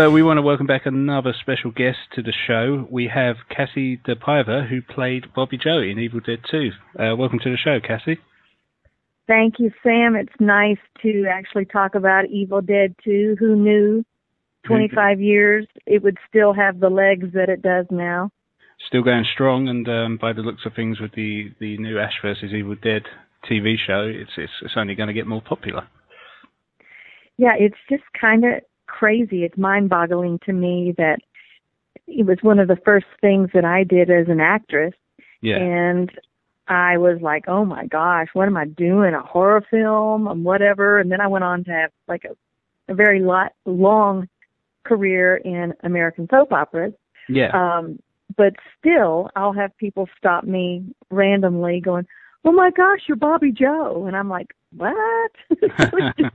So we want to welcome back another special guest to the show. We have Kassie DePaiva, who played Bobby Joe in Evil Dead 2. Uh, welcome to the show, Kassie. Thank you, Sam. It's nice to actually talk about Evil Dead 2. Who knew 25 years it would still have the legs that it does now? Still going strong, and um, by the looks of things, with the, the new Ash versus Evil Dead TV show, it's it's, it's only going to get more popular. Yeah, it's just kind of crazy. It's mind-boggling to me that it was one of the first things that I did as an actress. Yeah. And I was like, oh my gosh, what am I doing? A horror film and whatever. And then I went on to have like a, a very lot, long career in American soap operas. Yeah. Um, but still, I'll have people stop me randomly going, oh my gosh, you're Bobby Joe. And I'm like, what? it,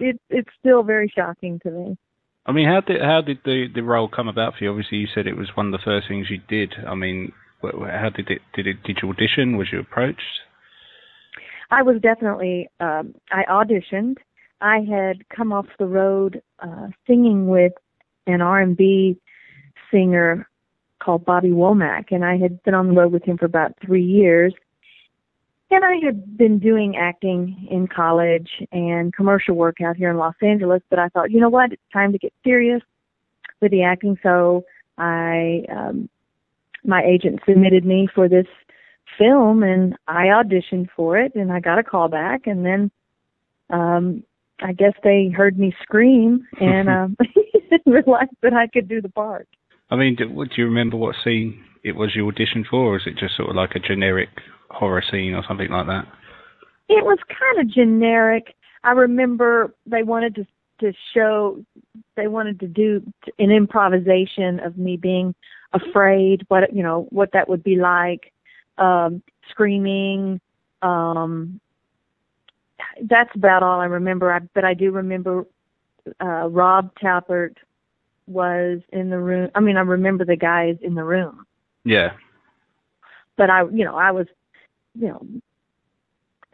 it, it's still very shocking to me. I mean, how did how did the the role come about for you? Obviously, you said it was one of the first things you did. I mean, how did it did it did you audition? Was you approached? I was definitely. Um, I auditioned. I had come off the road uh, singing with an R&B singer called Bobby Womack, and I had been on the road with him for about three years. And I had been doing acting in college and commercial work out here in Los Angeles, but I thought, you know what, it's time to get serious with the acting. So I um, my agent submitted me for this film and I auditioned for it and I got a call back and then um I guess they heard me scream and um realized that I could do the part. I mean, do, do you remember what scene it was you auditioned for, or is it just sort of like a generic horror scene or something like that? It was kind of generic. I remember they wanted to to show they wanted to do an improvisation of me being afraid what you know what that would be like um screaming um that's about all i remember I, but i do remember uh rob Tapert was in the room i mean i remember the guys in the room yeah but i you know i was you know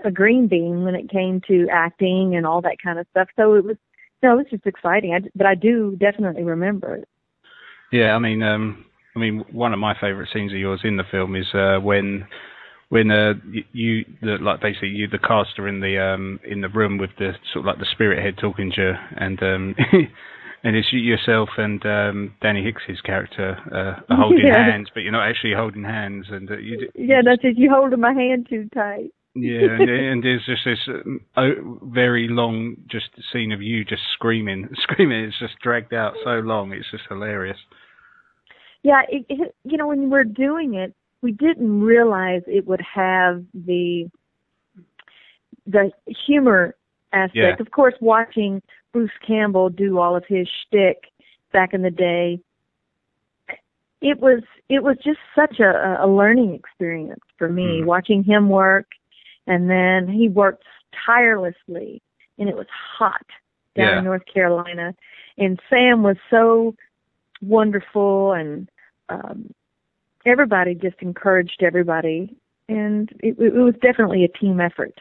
a green bean when it came to acting and all that kind of stuff so it was no, it was just exciting. I, but I do definitely remember it. Yeah, I mean, um, I mean, one of my favourite scenes of yours in the film is uh, when when uh, you, the, like basically you, the cast are in the um, in the room with the sort of like the spirit head talking to you, and um, and it's yourself and um, Danny Hicks's character uh, are holding Yeah. hands, but you're not actually holding hands, and uh, you, Yeah, that's it. You holding my hand too tight. yeah, and, and there's just this oh, very long just scene of you just screaming, screaming. It's just dragged out so long. It's just hilarious. Yeah, it, it, you know, when we're doing it, we didn't realize it would have the the humor aspect. Yeah. Of course, watching Bruce Campbell do all of his shtick back in the day, it was it was just such a, a learning experience for me Mm. watching him work, and then he worked tirelessly, and it was hot down Yeah. in North Carolina, and Sam was so wonderful and um everybody just encouraged everybody. And it, it was definitely a team effort.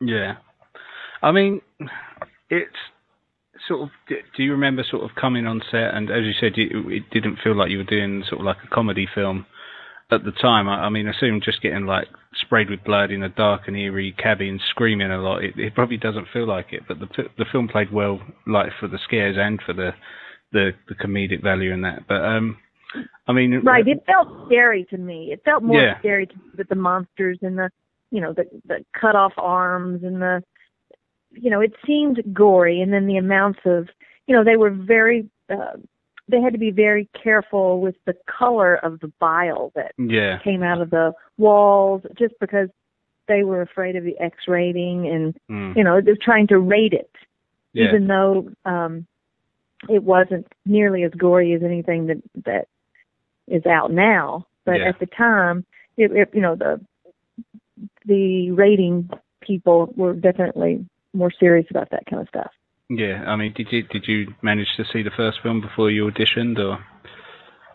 Yeah, I mean, it's sort of. Do you remember sort of coming on set and, as you said, it, didn't feel like you were doing sort of like a comedy film at the time. I, I mean, I assume just getting like sprayed with blood in a dark and eerie cabin, screaming a lot. It, it probably doesn't feel like it, but the the film played well, like for the scares and for the the, the comedic value in that. But um, I mean, right it felt scary to me it felt more Yeah. scary to me with the monsters and the you know the the cut off arms and the you know it seemed gory and then the amounts of you know they were very uh, they had to be very careful with the color of the bile that yeah, came out of the walls just because they were afraid of the X rating and mm, you know they're trying to rate it yeah, even though um it wasn't nearly as gory as anything that that is out now. But Yeah. at the time it, it you know the the rating people were definitely more serious about that kind of stuff yeah. I mean, did you did you manage to see the first film before you auditioned, or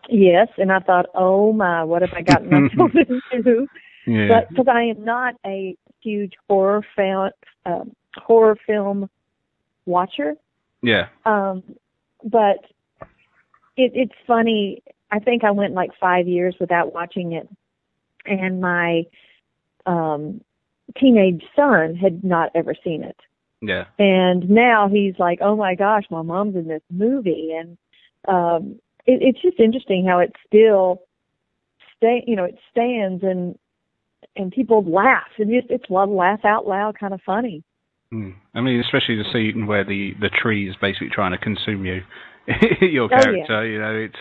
yes and i thought oh my what have i gotten myself into yeah, but because i am not a huge horror fan um horror film watcher yeah, um but it, it's funny. I think I went like five years without watching it, and my um teenage son had not ever seen it. Yeah. And now he's like, "Oh my gosh, my mom's in this movie," and um, it, it's just interesting how it still stay, you know, it stands and and people laugh, and it's it's laugh out loud, kind of funny. Mm. I mean, especially the scene where the the tree is basically trying to consume you, your character. Oh, yeah. You know, it's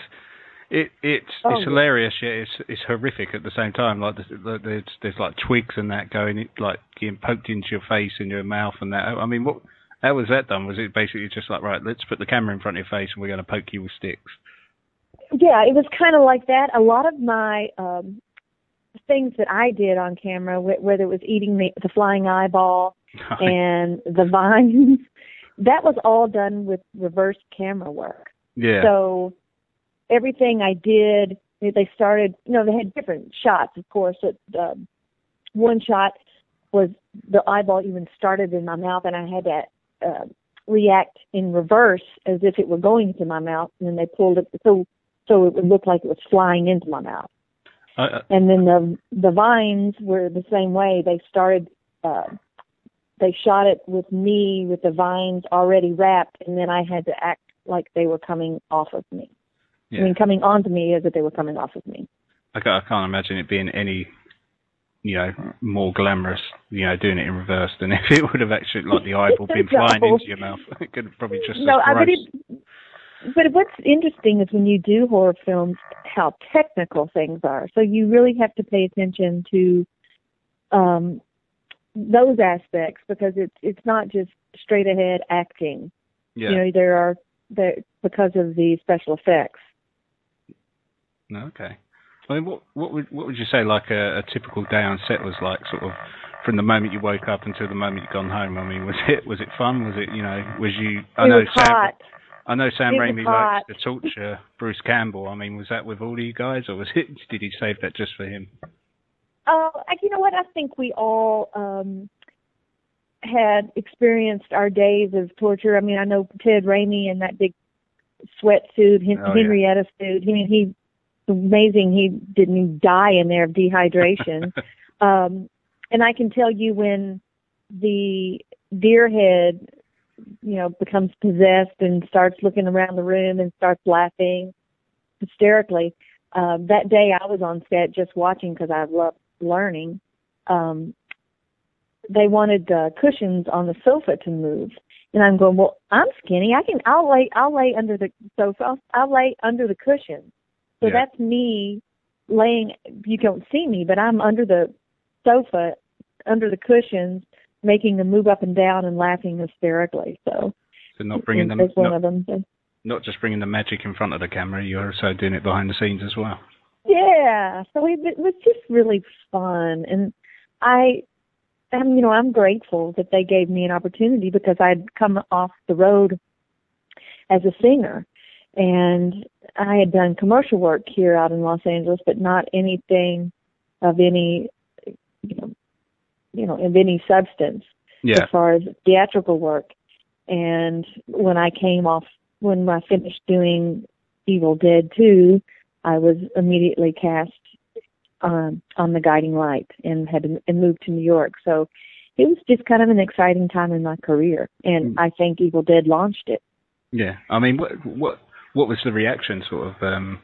it it's Oh, it's yeah. hilarious yet it's it's horrific at the same time. Like there's there's, there's like twigs and that going like getting poked into your face and your mouth and that. I mean, what how was that done? Was it basically just like right, let's put the camera in front of your face and we're going to poke you with sticks? Yeah, it was kind of like that. A lot of my um things that I did on camera, wh- whether it was eating the, the flying eyeball and the vines, that was all done with reverse camera work. yeah, So everything I did, they started, you know, they had different shots, of course. It, uh, one shot was the eyeball even started in my mouth, and I had to uh, react in reverse as if it were going into my mouth, and then they pulled it so so it would look like it was flying into my mouth. I, I, And then the the vines were the same way. They started. Uh, they shot it with me with the vines already wrapped, and then I had to act like they were coming off of me. Yeah. I mean, coming onto me as if they were coming off of me. I can't, I can't imagine it being any, you know, more glamorous, you know, doing it in reverse than if it would have actually, like the eyeball been flying into your mouth. It could have probably just no, I, but it, but what's interesting is when you do horror films, how technical things are. So you really have to pay attention to um, those aspects because it's it's not just straight ahead acting. yeah. You know, there are there because of the special effects. Okay. I mean, what what would what would you say like a, a typical day on set was like, sort of from the moment you woke up until the moment you gone home? I mean, was it was it fun? Was it you know was you? I it know Sam. hot. I know Sam It Raimi likes to torture Bruce Campbell. I mean, was that with all of you guys, or was it? Did he save that just for him? Uh, you know what? I think we all um, had experienced our days of torture. I mean, I know Ted Raimi in that big sweatsuit, Hen- Oh, yeah. Henrietta suit. I mean, he amazing. He didn't die in there of dehydration. um, and I can tell you when the deer head, you know, becomes possessed and starts looking around the room and starts laughing hysterically. Um, that day I was on set just watching because I love learning. Um, they wanted uh, cushions on the sofa to move, and I'm going. Well, I'm skinny. I can. I'll lay. I'll lay under the sofa. I'll, I'll lay under the cushion. So Yeah. that's me laying. You don't see me, but I'm under the sofa, under the cushions, making them move up and down and laughing hysterically. So So not bringing them, one not, of them. So, not just bringing the magic in front of the camera, you're also doing it behind the scenes as well. Yeah, so it, it was just really fun, and I, I, am you know, I'm grateful that they gave me an opportunity because I'd come off the road as a singer, and I had done commercial work here out in Los Angeles, but not anything of any, you know, you know, of any substance Yeah. as far as theatrical work. And when I came off, when I finished doing Evil Dead 2, I was immediately cast um, on the guiding light and had and moved to New York. So it was just kind of an exciting time in my career, and Mm. I think Evil Dead launched it. Yeah, I mean, what what what was the reaction, sort of, um,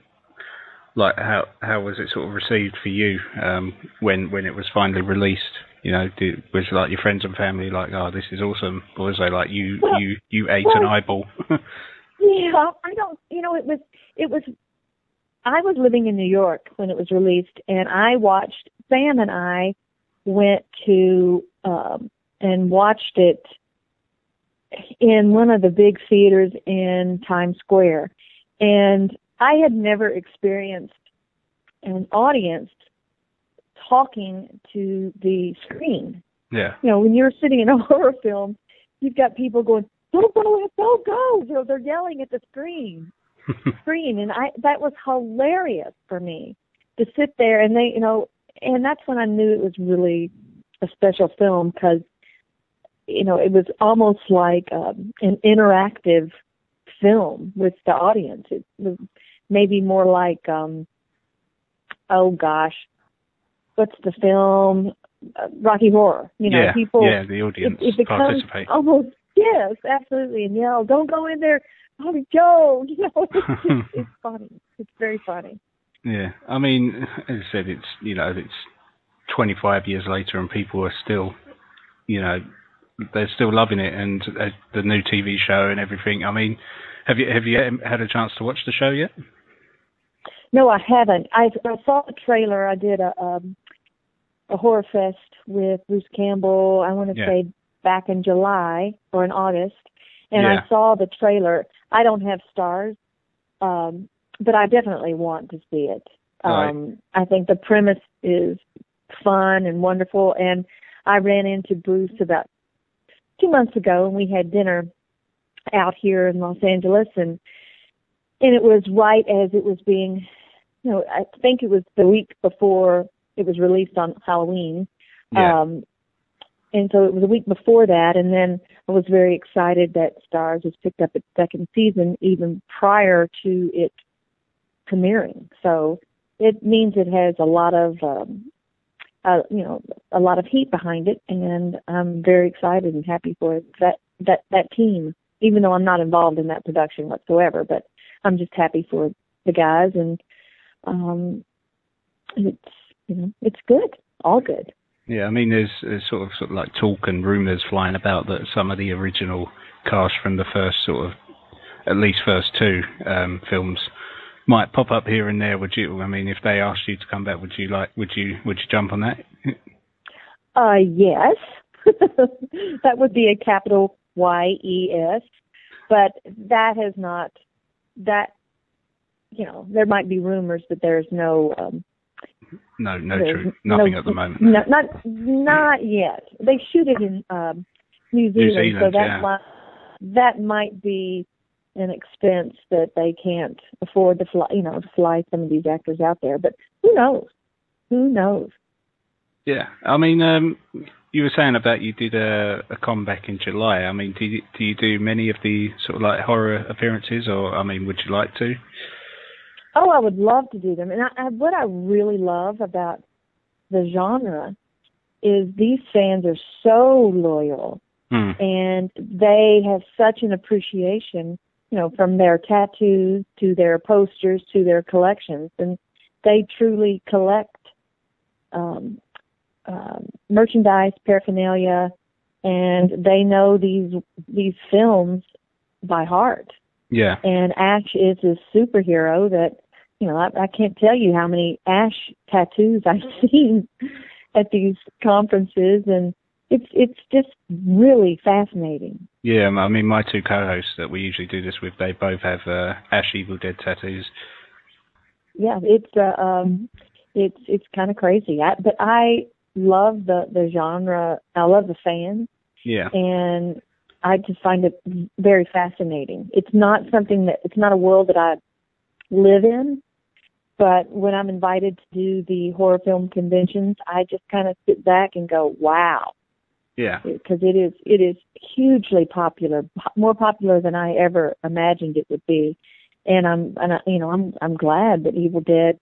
like how how was it sort of received for you um, when when it was finally released? You know, did, was like your friends and family like, oh, this is awesome, or was they like, you Well- you you ate well- an eyeball? Yeah, I don't. You know, it was it was. I was living in New York when it was released, and I watched. Sam and I went to um, and watched it in one of the big theaters in Times Square, and I had never experienced an audience talking to the screen. Yeah, you know, when you're sitting in a horror film, you've got people going, "Don't go, don't go!" You know, they're yelling at the screen, screen, and I that was hilarious for me to sit there and they, you know, and that's when I knew it was really a special film because, you know, it was almost like um, an interactive film with the audience. It was maybe more like, um, oh gosh, what's the film? Uh, Rocky Horror. You know, yeah, people. yeah, the audience it, it becomes participate. almost yes, absolutely, and yell, "Don't go in there, Bobby Joe!" You know, it's, it's, it's funny. It's very funny. Yeah, I mean, as I said, it's you know, it's 25 years later, and people are still, you know, they're still loving it, and uh, the new TV show and everything. I mean, have you have you had a chance to watch the show yet? No, I haven't. I, I saw the trailer. I did a um, a horror fest with Bruce Campbell. I want to Yeah. say back in July or in August, and Yeah. I saw the trailer. I don't have Starz, um, but I definitely want to see it. Right. Um, I think the premise is fun and wonderful, and I ran into Bruce about two months ago, and we had dinner out here in Los Angeles, and and it was right as it was being, you know, I think it was the week before it was released on Halloween. Yeah. Um, and so it was a week before that, and then I was very excited that Starz has picked up its second season even prior to it premiering. So it means it has a lot of, um, uh, you know, a lot of heat behind it, and I'm very excited and happy for that that that team. Even though I'm not involved in that production whatsoever, but I'm just happy for the guys, and um, it's you know it's good, all good. Yeah, I mean, there's, there's sort of sort of like talk and rumours flying about that some of the original cast from the first sort of, at least first two um, films, might pop up here and there. Would you? I mean, if they asked you to come back, would you like? Would you? Would you jump on that? Uh, yes, that would be a capital Y E S, but that has not that. You know, there might be rumors, but there's no um, No, no, true, nothing no- at the moment. No, not not yet. They shoot it in um, New Zealand, so Zealand, that yeah. might that might be an expense that they can't afford to fly. You know, to fly some of these actors out there. But who knows? Who knows? Yeah, I mean, um, you were saying about you did a, a comeback in July. I mean, do you, do you do many of the sort of like horror appearances, or I mean, would you like to? Oh, I would love to do them. And I, I, what I really love about the genre is these fans are so loyal Hmm. and they have such an appreciation, you know, from their tattoos to their posters to their collections, and they truly collect um, um, merchandise, paraphernalia, and they know these these films by heart. Yeah, And Ash is a superhero that, you know, I, I can't tell you how many Ash tattoos I've seen at these conferences, and it's it's just really fascinating. Yeah. I mean, my two co-hosts that we usually do this with, they both have uh, Ash Evil Dead tattoos. Yeah, it's uh, um, it's it's kind of crazy. I, but I love the the genre. I love the fans, Yeah, and I just find it very fascinating. It's not something that it's not a world that I live in, but when I'm invited to do the horror film conventions, I just kind of sit back and go, "Wow," yeah, because it is it is hugely popular, more popular than I ever imagined it would be. And I'm and I, you know I'm I'm glad that Evil Dead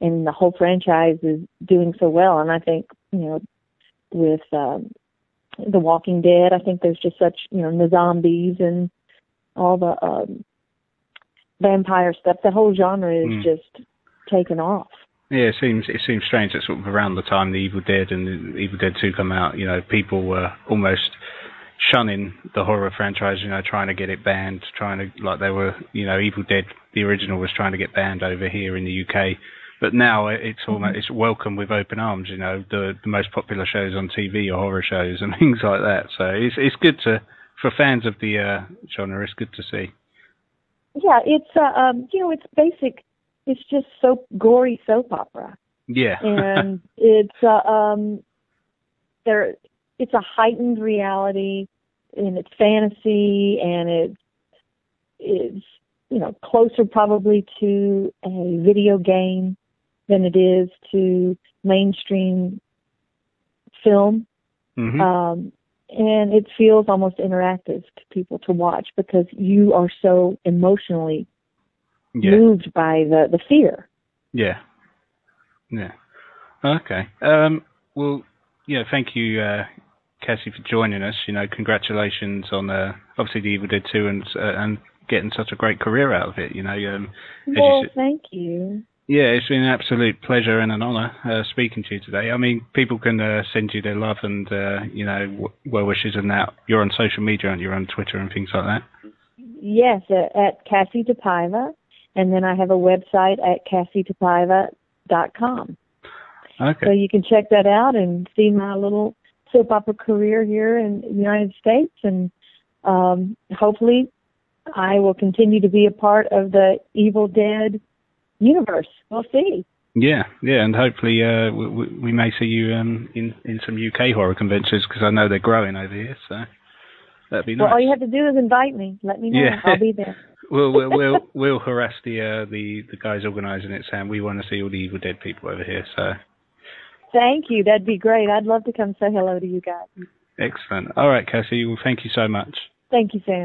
and the whole franchise is doing so well. And I think you know with um, The Walking Dead, I think there's just such you know the zombies and all the um, vampire stuff. The whole genre is Mm. just taken off. Yeah. It seems it seems strange that sort of around the time the Evil Dead and the Evil Dead Two come out, you know, people were almost shunning the horror franchise, you know, trying to get it banned, trying to like they were, you know, Evil Dead the original was trying to get banned over here in the UK. But now it's almost it's welcome with open arms. You know, the the most popular shows on TV are horror shows and things like that. So it's it's good to for fans of the uh, genre. It's good to see. Yeah, it's uh, um, you know it's basic. It's just soap, gory soap opera. Yeah, and it's uh, um there it's a heightened reality and it's fantasy and it's it's you know closer probably to a video game than it is to mainstream film. Hmm um and it feels almost interactive to people to watch because you are so emotionally Yeah. moved by the the fear. Yeah. Yeah. Okay. Um, well, yeah, thank you, uh, Kassie, for joining us. You know, congratulations on uh, obviously the Evil Dead 2 and uh, and getting such a great career out of it. You know, um, you Well, said- thank you. yeah, it's been an absolute pleasure and an honour uh, speaking to you today. I mean, people can uh, send you their love and uh, you know w- well wishes and that. You're on social media, aren't you? You're on Twitter and things like that. Yes, uh, at Kassie DePaiva, and then I have a website at kassiedepaiva.com. So you can check that out and see my little soap opera career here in the United States, and um, hopefully, I will continue to be a part of the Evil Dead universe. We'll see. Yeah, yeah, and hopefully uh, we, we may see you um, in in some UK horror conventions because I know they're growing over here. So that'd be nice. Well, all you have to do is invite me. Let me know. Yeah. I'll be there. We'll we'll we'll, we'll harass the uh, the the guys organising it, Sam. we want to see all the Evil Dead people over here. So Thank you. That'd be great. I'd love to come say hello to you guys. excellent. All right, Kassie. Well, thank you so much. Thank you, Sam.